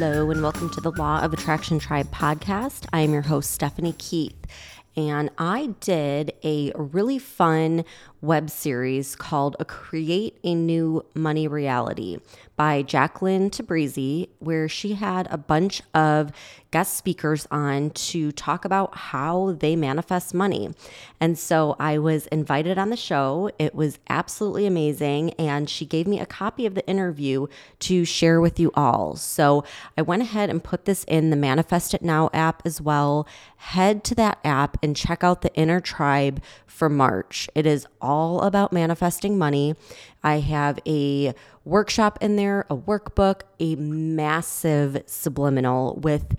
Hello, and welcome to the Law of Attraction Tribe podcast. I am your host, Stephanie Keith, and I did a really fun web series called A Create a New Money Reality by Jacqueline Tabrizi, where she had a bunch of guest speakers on to talk about how they manifest money. And so I was invited on the show. It was absolutely amazing. And she gave me a copy of the interview to share with you all. So I went ahead and put this in the Manifest It Now app as well. Head to that app and check out the Inner Tribe for March. It is all about manifesting money. I have a workshop in there, a workbook, a massive subliminal with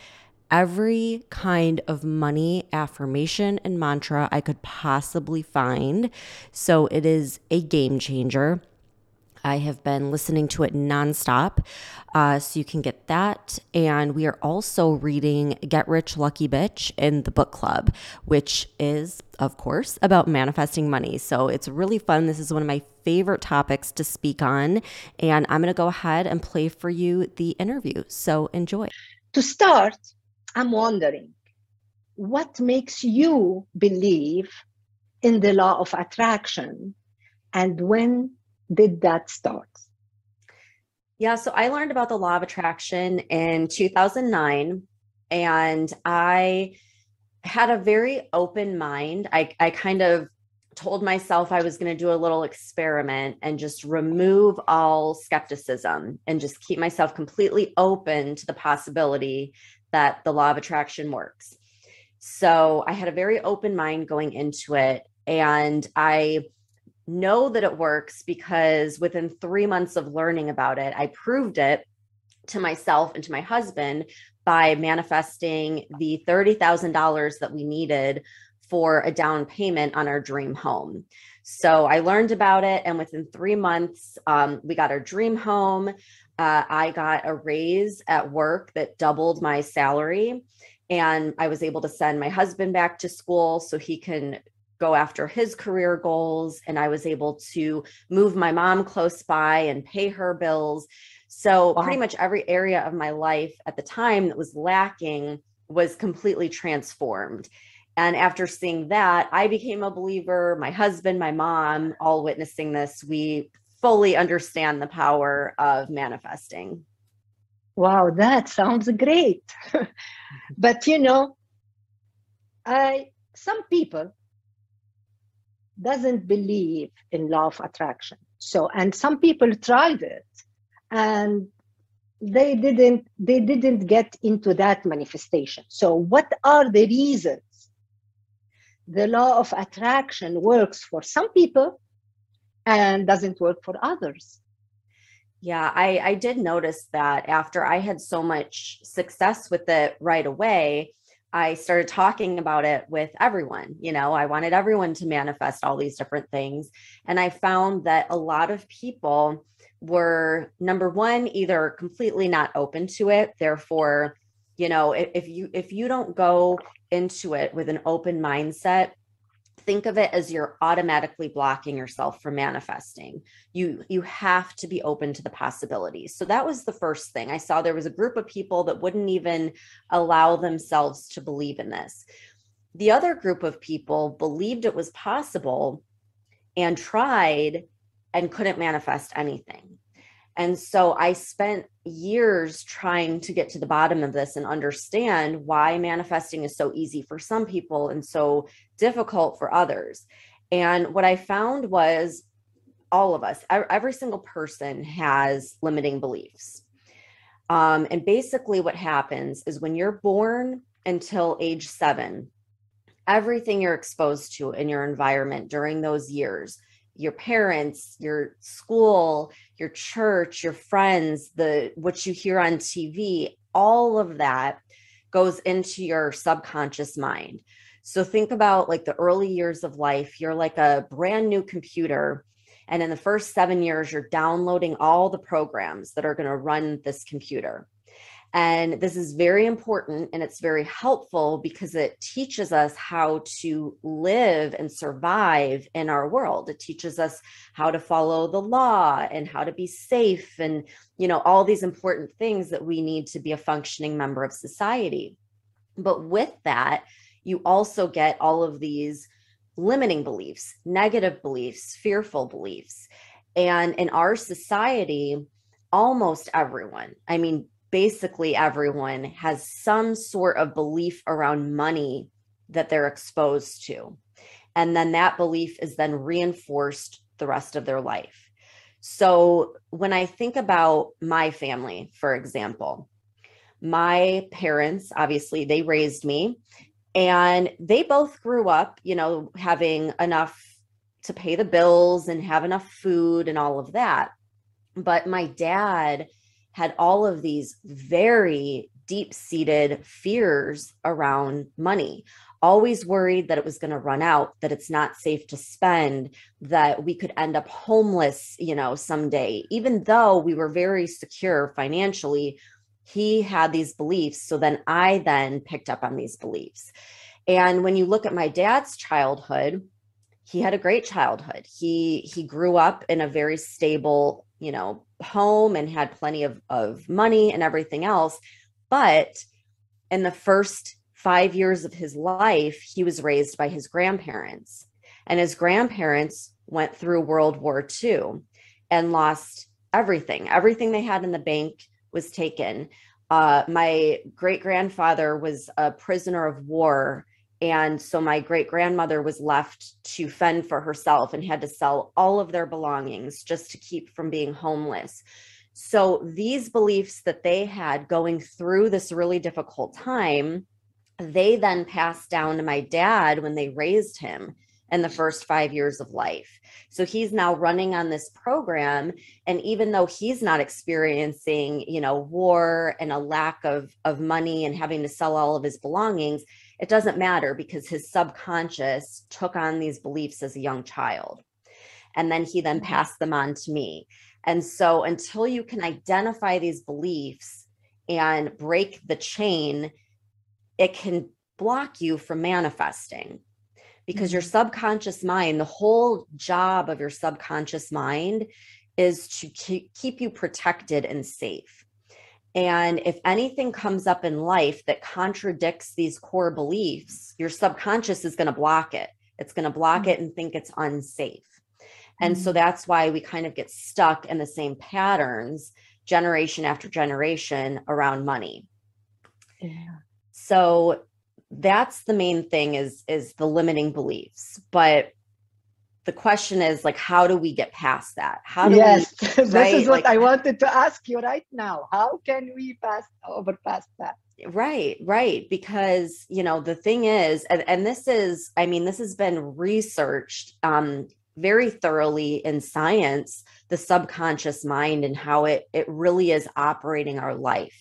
every kind of money affirmation and mantra I could possibly find. So it is a game changer. I have been listening to it nonstop. Uh, so you can get that. And we are also reading Get Rich Lucky Bitch in the book club, which is, of course, about manifesting money. So it's really fun. This is one of my favorite topics to speak on. And I'm going to go ahead and play for you the interview. So enjoy. To start, I'm wondering what makes you believe in the law of attraction and when did that start? Yeah, so I learned about the law of attraction in 2009 and I had a very open mind. I, I kind of told myself I was going to do a little experiment and just remove all skepticism and just keep myself completely open to the possibility that the law of attraction works. So I had a very open mind going into it. And I know that it works because within three months of learning about it, I proved it to myself and to my husband by manifesting the $30,000 that we needed for a down payment on our dream home. So I learned about it, and within three months, um, we got our dream home. Uh, I got a raise at work that doubled my salary. And I was able to send my husband back to school so he can go after his career goals and I was able to move my mom close by and pay her bills. So wow. pretty much every area of my life at the time that was lacking was completely transformed. And after seeing that, I became a believer. My husband, my mom, all witnessing this, we fully understand the power of manifesting. Wow, that sounds great. but you know, I some people doesn't believe in law of attraction. So, and some people tried it and they didn't they didn't get into that manifestation. So, what are the reasons the law of attraction works for some people and doesn't work for others? Yeah, I, I did notice that after I had so much success with it right away, I started talking about it with everyone. You know, I wanted everyone to manifest all these different things. And I found that a lot of people were number one, either completely not open to it. Therefore, you know, if, you if you don't go into it with an open mindset, think of it as you're automatically blocking yourself from manifesting. You you have to be open to the possibilities. So that was the first thing. I saw there was a group of people that wouldn't even allow themselves to believe in this. The other group of people believed it was possible and tried and couldn't manifest anything and so I spent years trying to get to the bottom of this and understand why manifesting is so easy for some people and so difficult for others. And what I found was all of us, every single person has limiting beliefs. Um, and basically, what happens is when you're born until age seven, everything you're exposed to in your environment during those years your parents, your school, your church, your friends, the what you hear on TV, all of that goes into your subconscious mind. So think about like the early years of life, you're like a brand new computer and in the first 7 years you're downloading all the programs that are going to run this computer. And this is very important and it's very helpful because it teaches us how to live and survive in our world. It teaches us how to follow the law and how to be safe and, you know, all these important things that we need to be a functioning member of society. But with that, you also get all of these limiting beliefs, negative beliefs, fearful beliefs. And in our society, almost everyone, I mean, basically everyone has some sort of belief around money that they're exposed to. And then that belief is then reinforced the rest of their life. So when I think about my family, for example, my parents, obviously, they raised me and they both grew up, you know, having enough to pay the bills and have enough food and all of that. But my dad had all of these very deep seated fears around money always worried that it was going to run out that it's not safe to spend that we could end up homeless you know someday. Even though we were very secure financially he had these beliefs so then i then picked up on these beliefs. And when you look at my dad's childhood he had a great childhood. He he grew up in a very stable you know home and had plenty of, of money and everything else. But in the first five years of his life he was raised by his grandparents. And his grandparents went through world war ii and lost everything. Everything they had in the bank was taken. Uh, my great grandfather was a prisoner of war and so my great grandmother was left to fend for herself and had to sell all of their belongings just to keep from being homeless. So these beliefs that they had going through this really difficult time, they then passed down to my dad when they raised him in the first five years of life. So he's now running on this program. And even though he's not experiencing, you know, war and a lack of, of money and having to sell all of his belongings, it doesn't matter because his subconscious took on these beliefs as a young child. And then he then mm-hmm. passed them on to me. And so until you can identify these beliefs and break the chain, it can block you from manifesting because your mm-hmm. subconscious mind, the whole job of your subconscious mind is to keep you protected and safe. And if anything comes up in life that contradicts these core beliefs, your subconscious is going to block it. It's going to block mm-hmm. it and think it's unsafe. And mm-hmm. so that's why we kind of get stuck in the same patterns generation after generation around money. Yeah. So that's the main thing is is the limiting beliefs. But the question is like how do we get past that? How do yes we, this right? is what like, i wanted to ask you right now. How can we pass over past that? Right right because you know the thing is and, and this is i mean this has been researched um very thoroughly in science the subconscious mind and how it it really is operating our life.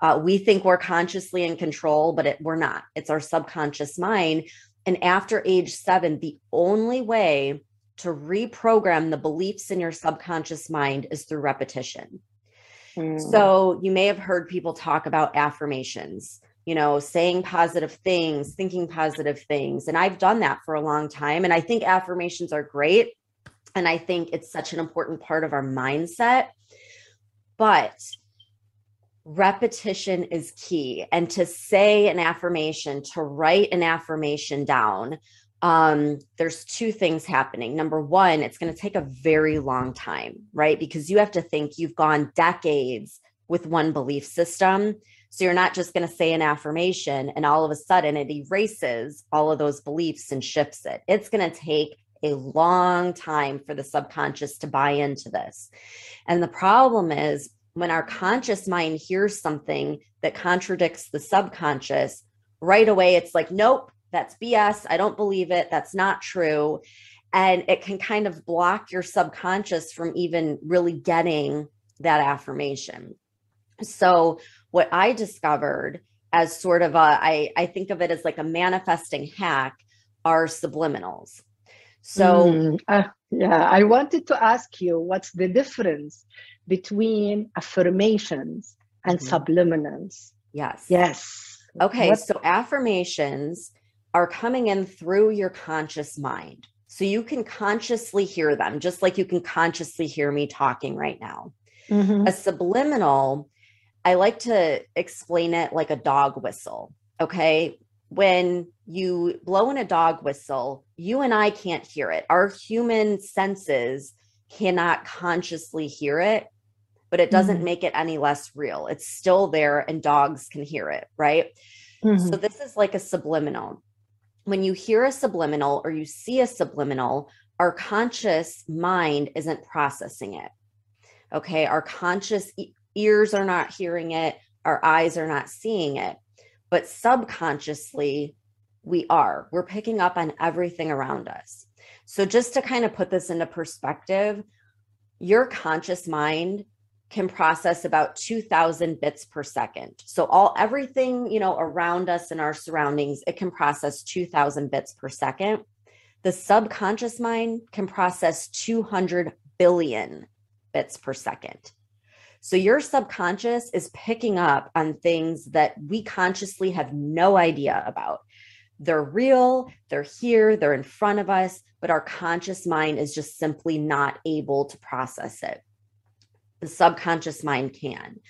Uh, we think we're consciously in control but it, we're not. It's our subconscious mind and after age seven, the only way to reprogram the beliefs in your subconscious mind is through repetition. Mm. So you may have heard people talk about affirmations, you know, saying positive things, thinking positive things. And I've done that for a long time. And I think affirmations are great. And I think it's such an important part of our mindset. But repetition is key. And to say an affirmation to write an affirmation down um, there's two things happening. Number one it's going to take a very long time right? Because you have to think you've gone decades with one belief system. So you're not just going to say an affirmation and all of a sudden it erases all of those beliefs and shifts it. It's going to take a long time for the subconscious to buy into this. And the problem is when our conscious mind hears something that contradicts the subconscious, right away it's like, nope, that's BS. I don't believe it. That's not true. And it can kind of block your subconscious from even really getting that affirmation. So, what I discovered as sort of a, I, I think of it as like a manifesting hack are subliminals. So, mm, uh, yeah, I wanted to ask you what's the difference between affirmations and mm-hmm. subliminals. Yes. Yes. Okay. What? So affirmations are coming in through your conscious mind. So you can consciously hear them, just like you can consciously hear me talking right now. Mm-hmm. A subliminal, I like to explain it like a dog whistle. Okay. When you blow in a dog whistle, you and I can't hear it. Our human senses cannot consciously hear it, but it doesn't mm-hmm. make it any less real. It's still there and dogs can hear it. Right. Mm-hmm. So this is like a subliminal when you hear a subliminal or you see a subliminal, our conscious mind isn't processing it. Okay. Our conscious e- ears are not hearing it, our eyes are not seeing it, but subconsciously, we are. We're picking up on everything around us. So, just to kind of put this into perspective, your conscious mind can process about 2000 bits per second. So all everything, you know, around us and our surroundings, it can process 2000 bits per second. The subconscious mind can process 200 billion bits per second. So your subconscious is picking up on things that we consciously have no idea about. They're real, they're here, they're in front of us, but our conscious mind is just simply not able to process it the subconscious mind can.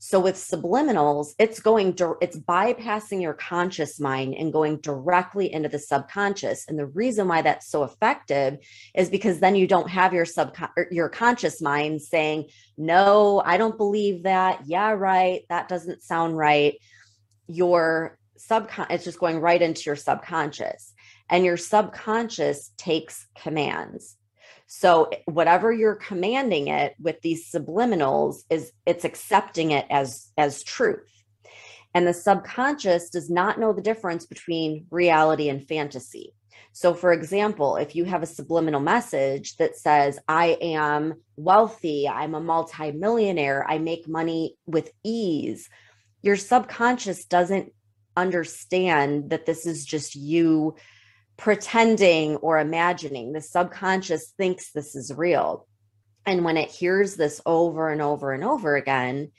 So with subliminals, it's going it's bypassing your conscious mind and going directly into the subconscious. And the reason why that's so effective is because then you don't have your sub er, your conscious mind saying, "No, I don't believe that. Yeah, right. That doesn't sound right." Your subconscious it's just going right into your subconscious. And your subconscious takes commands. So eh, whatever you're commanding it with these subliminals is it's accepting it as as truth. And the subconscious does not know the difference between reality and fantasy. So, for example, if you have a subliminal message that says, I am wealthy, I'm a multimillionaire, I make money with ease, your subconscious doesn't understand that this is just you pretending or imagining. The subconscious thinks this is real. And when it hears this over and over and over again,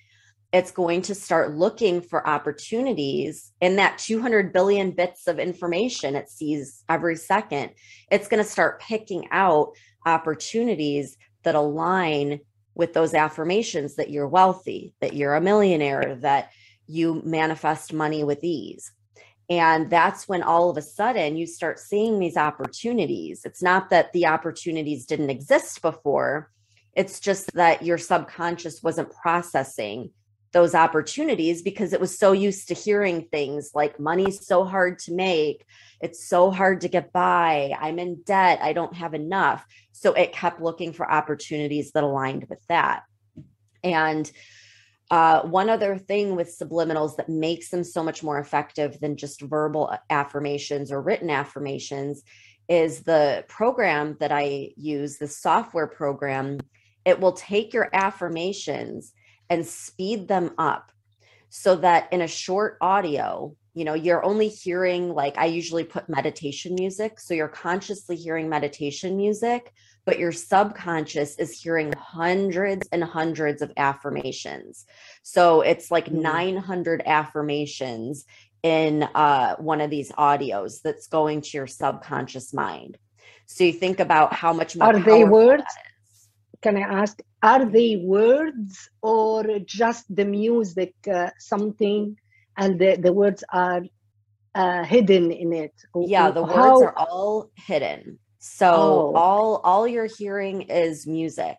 it's going to start looking for opportunities in that 200 billion bits of information it sees every second. It's going to start picking out opportunities that align with those affirmations that you're wealthy, that you're a millionaire, that you manifest money with ease. And that's when all of a sudden you start seeing these opportunities. It's not that the opportunities didn't exist before, it's just that your subconscious wasn't processing those opportunities because it was so used to hearing things like money's so hard to make, it's so hard to get by, I'm in debt, I don't have enough. So it kept looking for opportunities that aligned with that. And uh, one other thing with subliminals that makes them so much more effective than just verbal affirmations or written affirmations is the program that I use, the software program. It will take your affirmations and speed them up so that in a short audio, you know, you're only hearing, like, I usually put meditation music. So you're consciously hearing meditation music, but your subconscious is hearing hundreds and hundreds of affirmations. So it's like mm-hmm. 900 affirmations in uh, one of these audios that's going to your subconscious mind. So you think about how much more are they words? Can I ask, are they words or just the music, uh, something, and the, the words are uh, hidden in it? Yeah, the how... words are all hidden. So oh. all all you're hearing is music.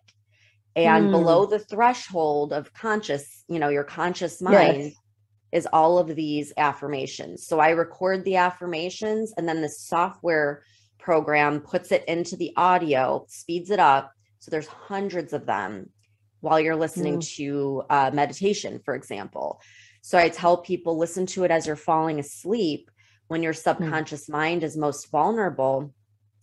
And mm. below the threshold of conscious, you know, your conscious mind yes. is all of these affirmations. So I record the affirmations and then the software program puts it into the audio, speeds it up. So there's hundreds of them while you're listening mm. to uh, meditation, for example. So I tell people listen to it as you're falling asleep when your mm. subconscious mm. mind is most vulnerable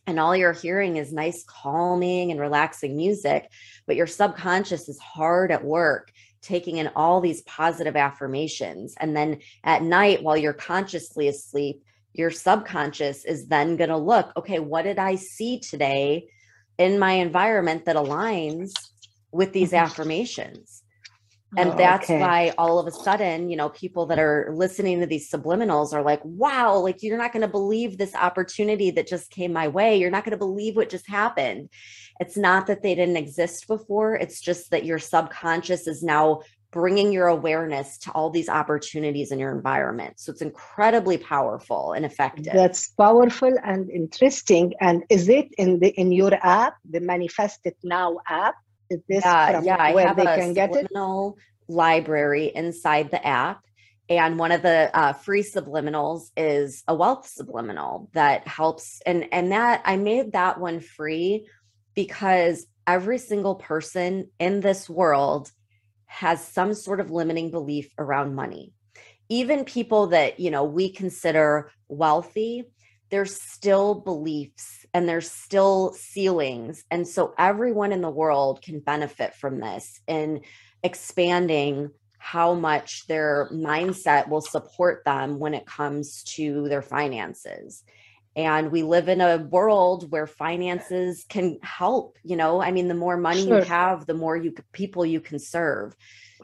and all you're hearing is nice calming and relaxing music but your subconscious is hard at work taking in all these positive affirmations and then at night while you're consciously asleep your subconscious is then going to look okay what did i see today in my environment that aligns with these mm-hmm. affirmations and oh, that's okay. why all of a sudden you know people that are listening to these subliminals are like wow like you're not going to believe this opportunity that just came my way. You're not going to believe what just happened. It's not that they didn't exist before. It's just that your subconscious is now bringing your awareness to all these opportunities in your environment. So it's incredibly powerful and effective. That's powerful and interesting. And is it in the in your app the manifest it now app is this yeah, yeah, I have they a can get it? library inside the app. And one of the uh, free subliminals is a wealth subliminal that helps. And, and that I made that one free because every single person in this world has some sort of limiting belief around money. Even people that, you know, we consider wealthy, there's still beliefs and there's still ceilings. And so everyone in the world can benefit from this in expanding how much their mindset will support them when it comes to their finances. And we live in a world where finances can help, you know, I mean, the more money sure. you have, the more you people you can serve.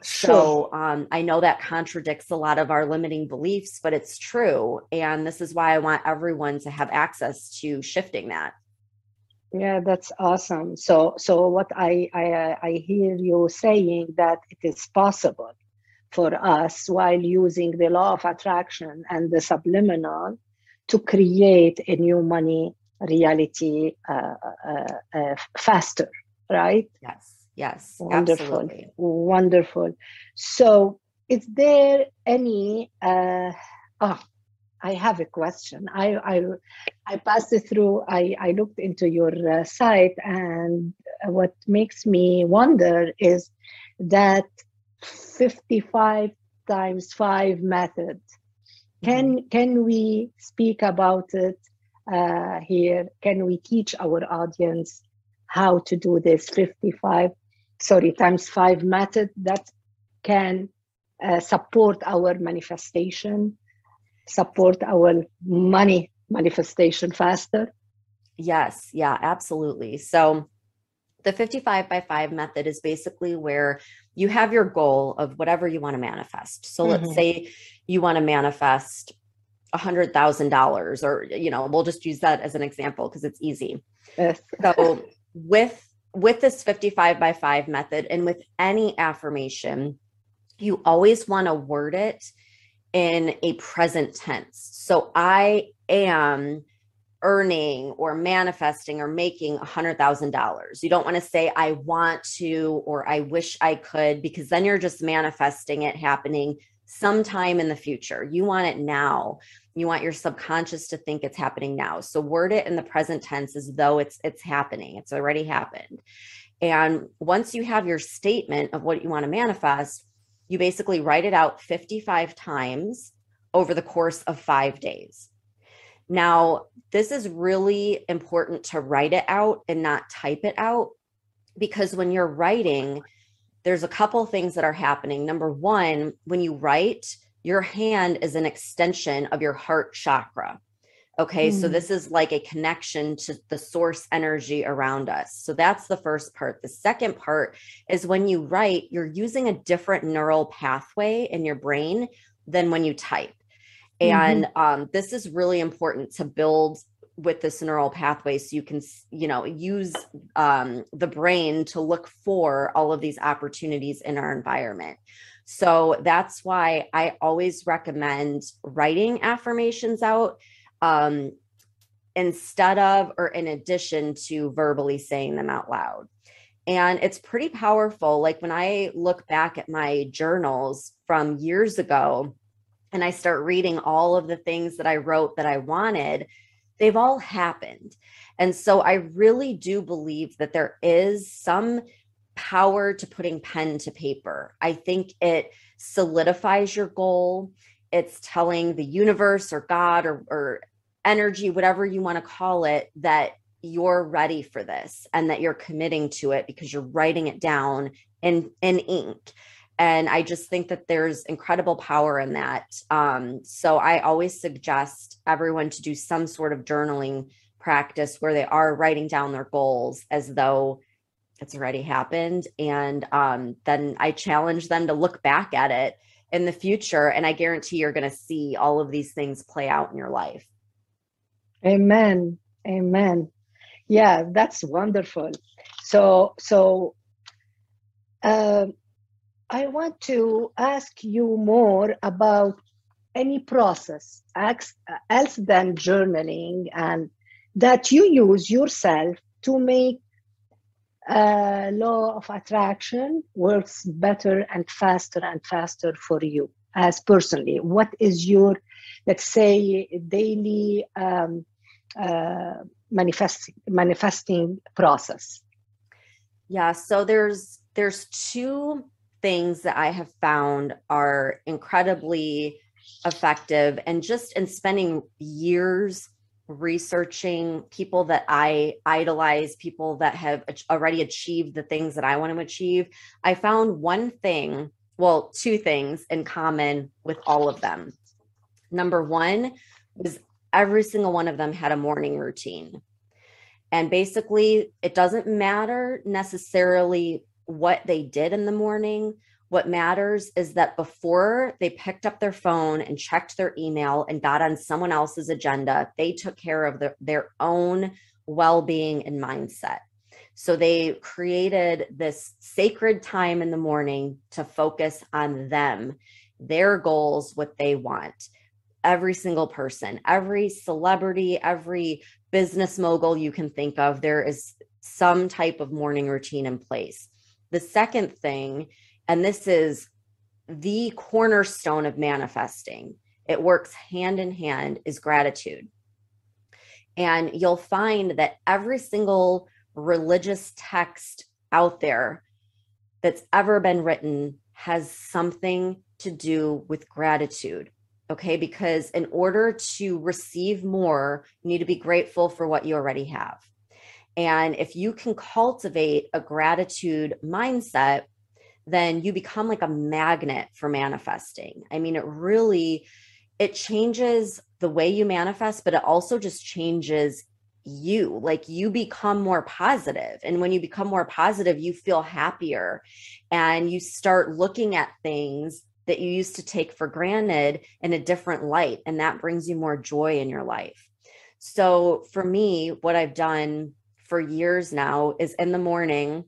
So um, I know that contradicts a lot of our limiting beliefs, but it's true. And this is why I want everyone to have access to shifting that. Yeah, that's awesome. So, so what I, I I hear you saying that it is possible for us while using the law of attraction and the subliminal to create a new money reality uh, uh, uh, faster, right? Yes. Yes, wonderful, absolutely. wonderful. So, is there any? Uh, oh, I have a question. I I, I passed it through. I I looked into your uh, site, and what makes me wonder is that fifty-five times five method. Can mm-hmm. can we speak about it uh, here? Can we teach our audience how to do this 55 sorry, times five method that can uh, support our manifestation, support our money manifestation faster? Yes, yeah, absolutely. So the 55 by 5 method is basically where you have your goal of whatever you want to manifest. So mm-hmm. let's say you want to manifest a hundred thousand dollars or you know we'll just use that as an example because it's easy yes. so with with this 55 by 5 method and with any affirmation, you always want to word it in a present tense. So I am earning or manifesting or making a hundred thousand dollars. You don't want to say I want to or I wish I could because then you're just manifesting it happening sometime in the future. You want it now. You want your subconscious to think it's happening now. So word it in the present tense as though it's it's happening. It's already happened. And once you have your statement of what you want to manifest, you basically write it out 55 times over the course of 5 days. Now, this is really important to write it out and not type it out because when you're writing, there's a couple things that are happening. Number one, when you write, your hand is an extension of your heart chakra. Okay, mm. so this is like a connection to the source energy around us. So that's the first part. The second part is when you write, you're using a different neural pathway in your brain than when you type. And mm-hmm. um, this is really important to build with this neural pathway so you can you know use um, the brain to look for all of these opportunities in our environment. So that's why i always recommend writing affirmations out um, instead of or in addition to verbally saying them out loud. And it's pretty powerful like when i look back at my journals from years ago and i start reading all of the things that i wrote that i wanted they've all happened. And so I really do believe that there is some power to putting pen to paper. I think it solidifies your goal. It's telling the universe or God or, or energy, whatever you want to call it, that you're ready for this and that you're committing to it because you're writing it down in, in ink and i just think that there's incredible power in that um, so i always suggest everyone to do some sort of journaling practice where they are writing down their goals as though it's already happened. And um, then I challenge them to look back at it in the future. And I guarantee you're going to see all of these things play out in your life. Amen. Amen. Yeah, that's wonderful. So, so uh, I want to ask you more about any process else than journaling and that you use yourself to make law of attraction works better and faster and faster for you. As personally what is your let's say daily um, uh, manifesting manifesting process? Yeah so there's there's two things that i have found are incredibly effective and just in spending years researching people that I idolize, people that have already achieved the things that I want to achieve, I found one thing, well, two things in common with all of them. Number one was every single one of them had a morning routine. And basically, it doesn't matter necessarily what they did in the morning, what matters is that before they picked up their phone and checked their email and got on someone else's agenda, they took care of the, their own well being and mindset. So they created this sacred time in the morning to focus on them, their goals, what they want. Every single person, every celebrity, every business mogul you can think of, there is some type of morning routine in place. The second thing and this is the cornerstone of manifesting. It works hand in hand is gratitude. And you'll find that every single religious text out there that's ever been written has something to do with gratitude. Okay. Because in order to receive more, you need to be grateful for what you already have. And if you can cultivate a gratitude mindset, then you become like a magnet for manifesting. I mean, it really it changes the way you manifest, but it also just changes you. Like you become more positive. And when you become more positive, you feel happier and you start looking at things that you used to take for granted in a different light. And that brings you more joy in your life. So for me, what I've done for years now is in the morning,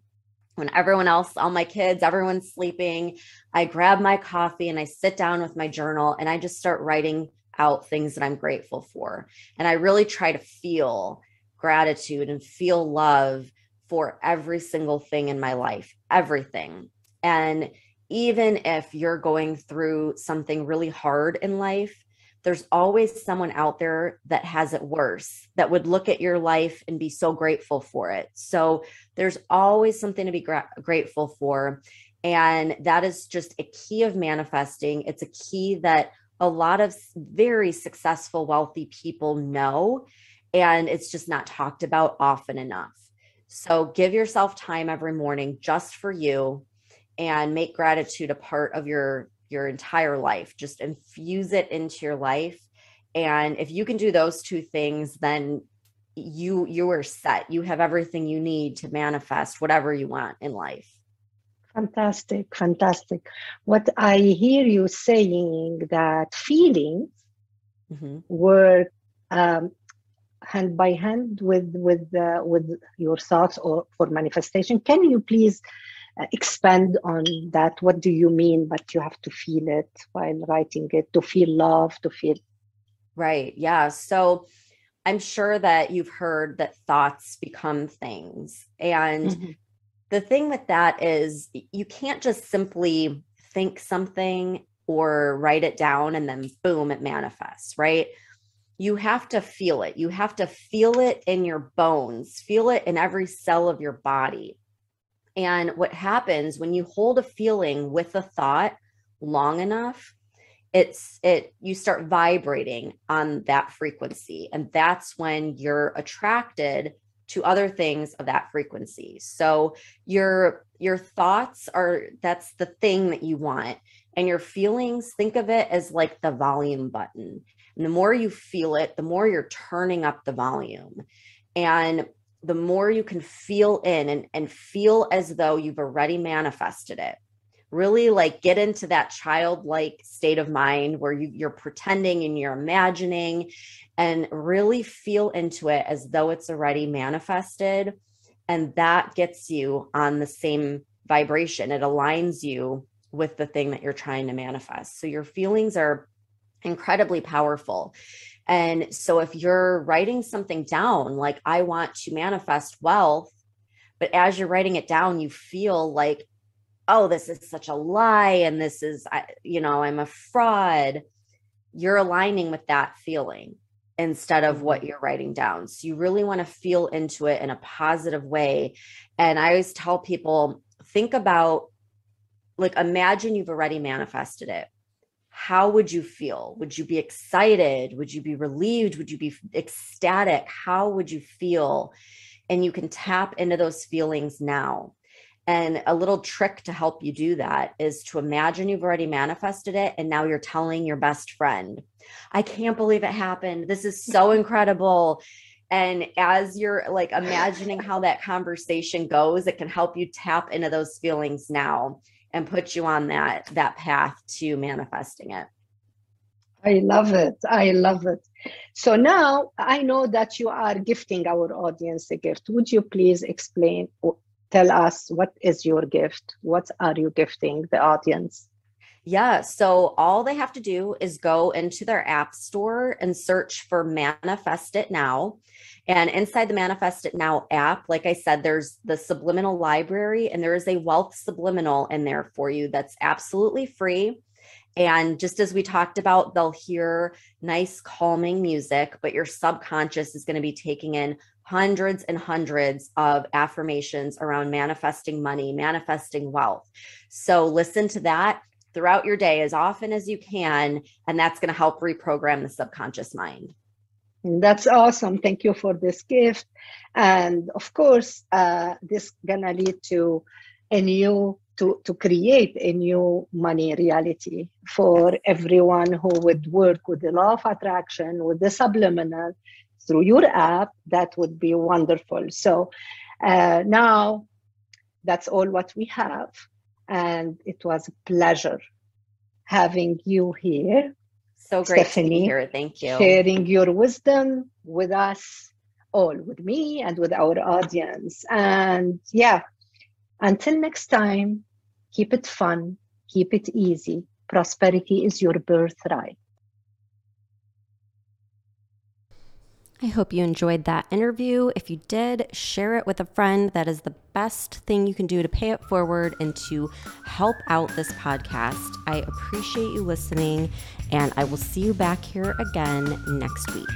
when everyone else, all my kids, everyone's sleeping, I grab my coffee and I sit down with my journal and I just start writing out things that I'm grateful for. And I really try to feel gratitude and feel love for every single thing in my life, everything. And even if you're going through something really hard in life, there's always someone out there that has it worse that would look at your life and be so grateful for it. So there's always something to be gra- grateful for. And that is just a key of manifesting. It's a key that a lot of very successful, wealthy people know, and it's just not talked about often enough. So give yourself time every morning just for you and make gratitude a part of your your entire life. Just infuse it into your life. And if you can do those two things, then you you are set. You have everything you need to manifest whatever you want in life. Fantastic, fantastic. What I hear you saying that feelings mm-hmm. work um, hand by hand with with uh, with your thoughts or for manifestation. Can you please expand on that. What do you mean but you have to feel it while writing it to feel love to feel right yeah. So i'm sure that you've heard that thoughts become things and mm-hmm. the thing with that is you can't just simply think something or write it down and then boom it manifests right? You have to feel it. You have to feel it in your bones. Feel it in every cell of your body and what happens when you hold a feeling with a thought long enough, it's it you start vibrating on that frequency and that's when you're attracted to other things of that frequency. So your your thoughts are that's the thing that you want and your feelings think of it as like the volume button. And the more you feel it, the more you're turning up the volume. And the more you can feel in and, and feel as though you've already manifested it. Really like get into that childlike state of mind where you, you're pretending and you're imagining and really feel into it as though it's already manifested. And that gets you on the same vibration. It aligns you with the thing that you're trying to manifest. So your feelings are incredibly powerful and so if you're writing something down like i want to manifest wealth but as you're writing it down you feel like oh this is such a lie and this is you know i'm a fraud you're aligning with that feeling instead of what mm-hmm. you're writing down. So you really want to feel into it in a positive way. And i always tell people think about like imagine you've already manifested it how would you feel? Would you be excited? Would you be relieved? Would you be ecstatic? How would you feel? And you can tap into those feelings now. And a little trick to help you do that is to imagine you've already manifested it and now you're telling your best friend, I can't believe it happened. This is so incredible. And as you're like imagining how that conversation goes, it can help you tap into those feelings now and put you on that that path to manifesting it. I love it. I love it. So now I know that you are gifting our audience a gift. Would you please explain tell us what is your gift what are you gifting the audience yeah so all they have to do is go into their app store and search for manifest it now and inside the manifest it now app like i said there's the subliminal library and there is a wealth subliminal in there for you that's absolutely free and just as we talked about, they'll hear nice, calming music, but your subconscious is going to be taking in hundreds and hundreds of affirmations around manifesting money, manifesting wealth. So listen to that throughout your day as often as you can, and that's going to help reprogram the subconscious mind. That's awesome. Thank you for this gift. And of course, uh, this gonna lead to a new to, to create a new money reality for everyone who would work with the law of attraction, with the subliminal, through your app, that would be wonderful. So uh, now that's all what we have. And it was a pleasure having you here. So great Stephanie, to be here. Thank you. Sharing your wisdom with us all, with me and with our audience. And yeah, until next time, keep it fun, keep it easy. Prosperity is your birthright. I hope you enjoyed that interview. If you did, share it with a friend. That is the best thing you can do to pay it forward and to help out this podcast. I appreciate you listening, and I will see you back here again next week.